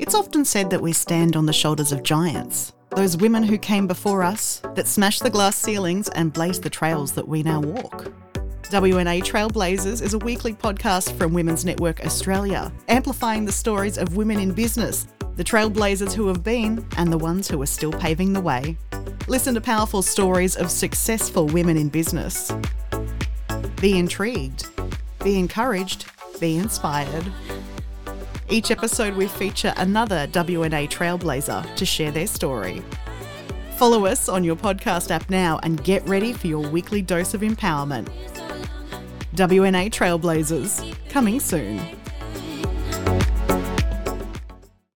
It's often said that we stand on the shoulders of giants, those women who came before us, that smashed the glass ceilings and blazed the trails that we now walk. WNA Trailblazers is a weekly podcast from Women's Network Australia, amplifying the stories of women in business, the trailblazers who have been, and the ones who are still paving the way. Listen to powerful stories of successful women in business. Be intrigued, be encouraged, be inspired. Each episode, we feature another WNA trailblazer to share their story. Follow us on your podcast app now and get ready for your weekly dose of empowerment. WNA Trailblazers, coming soon.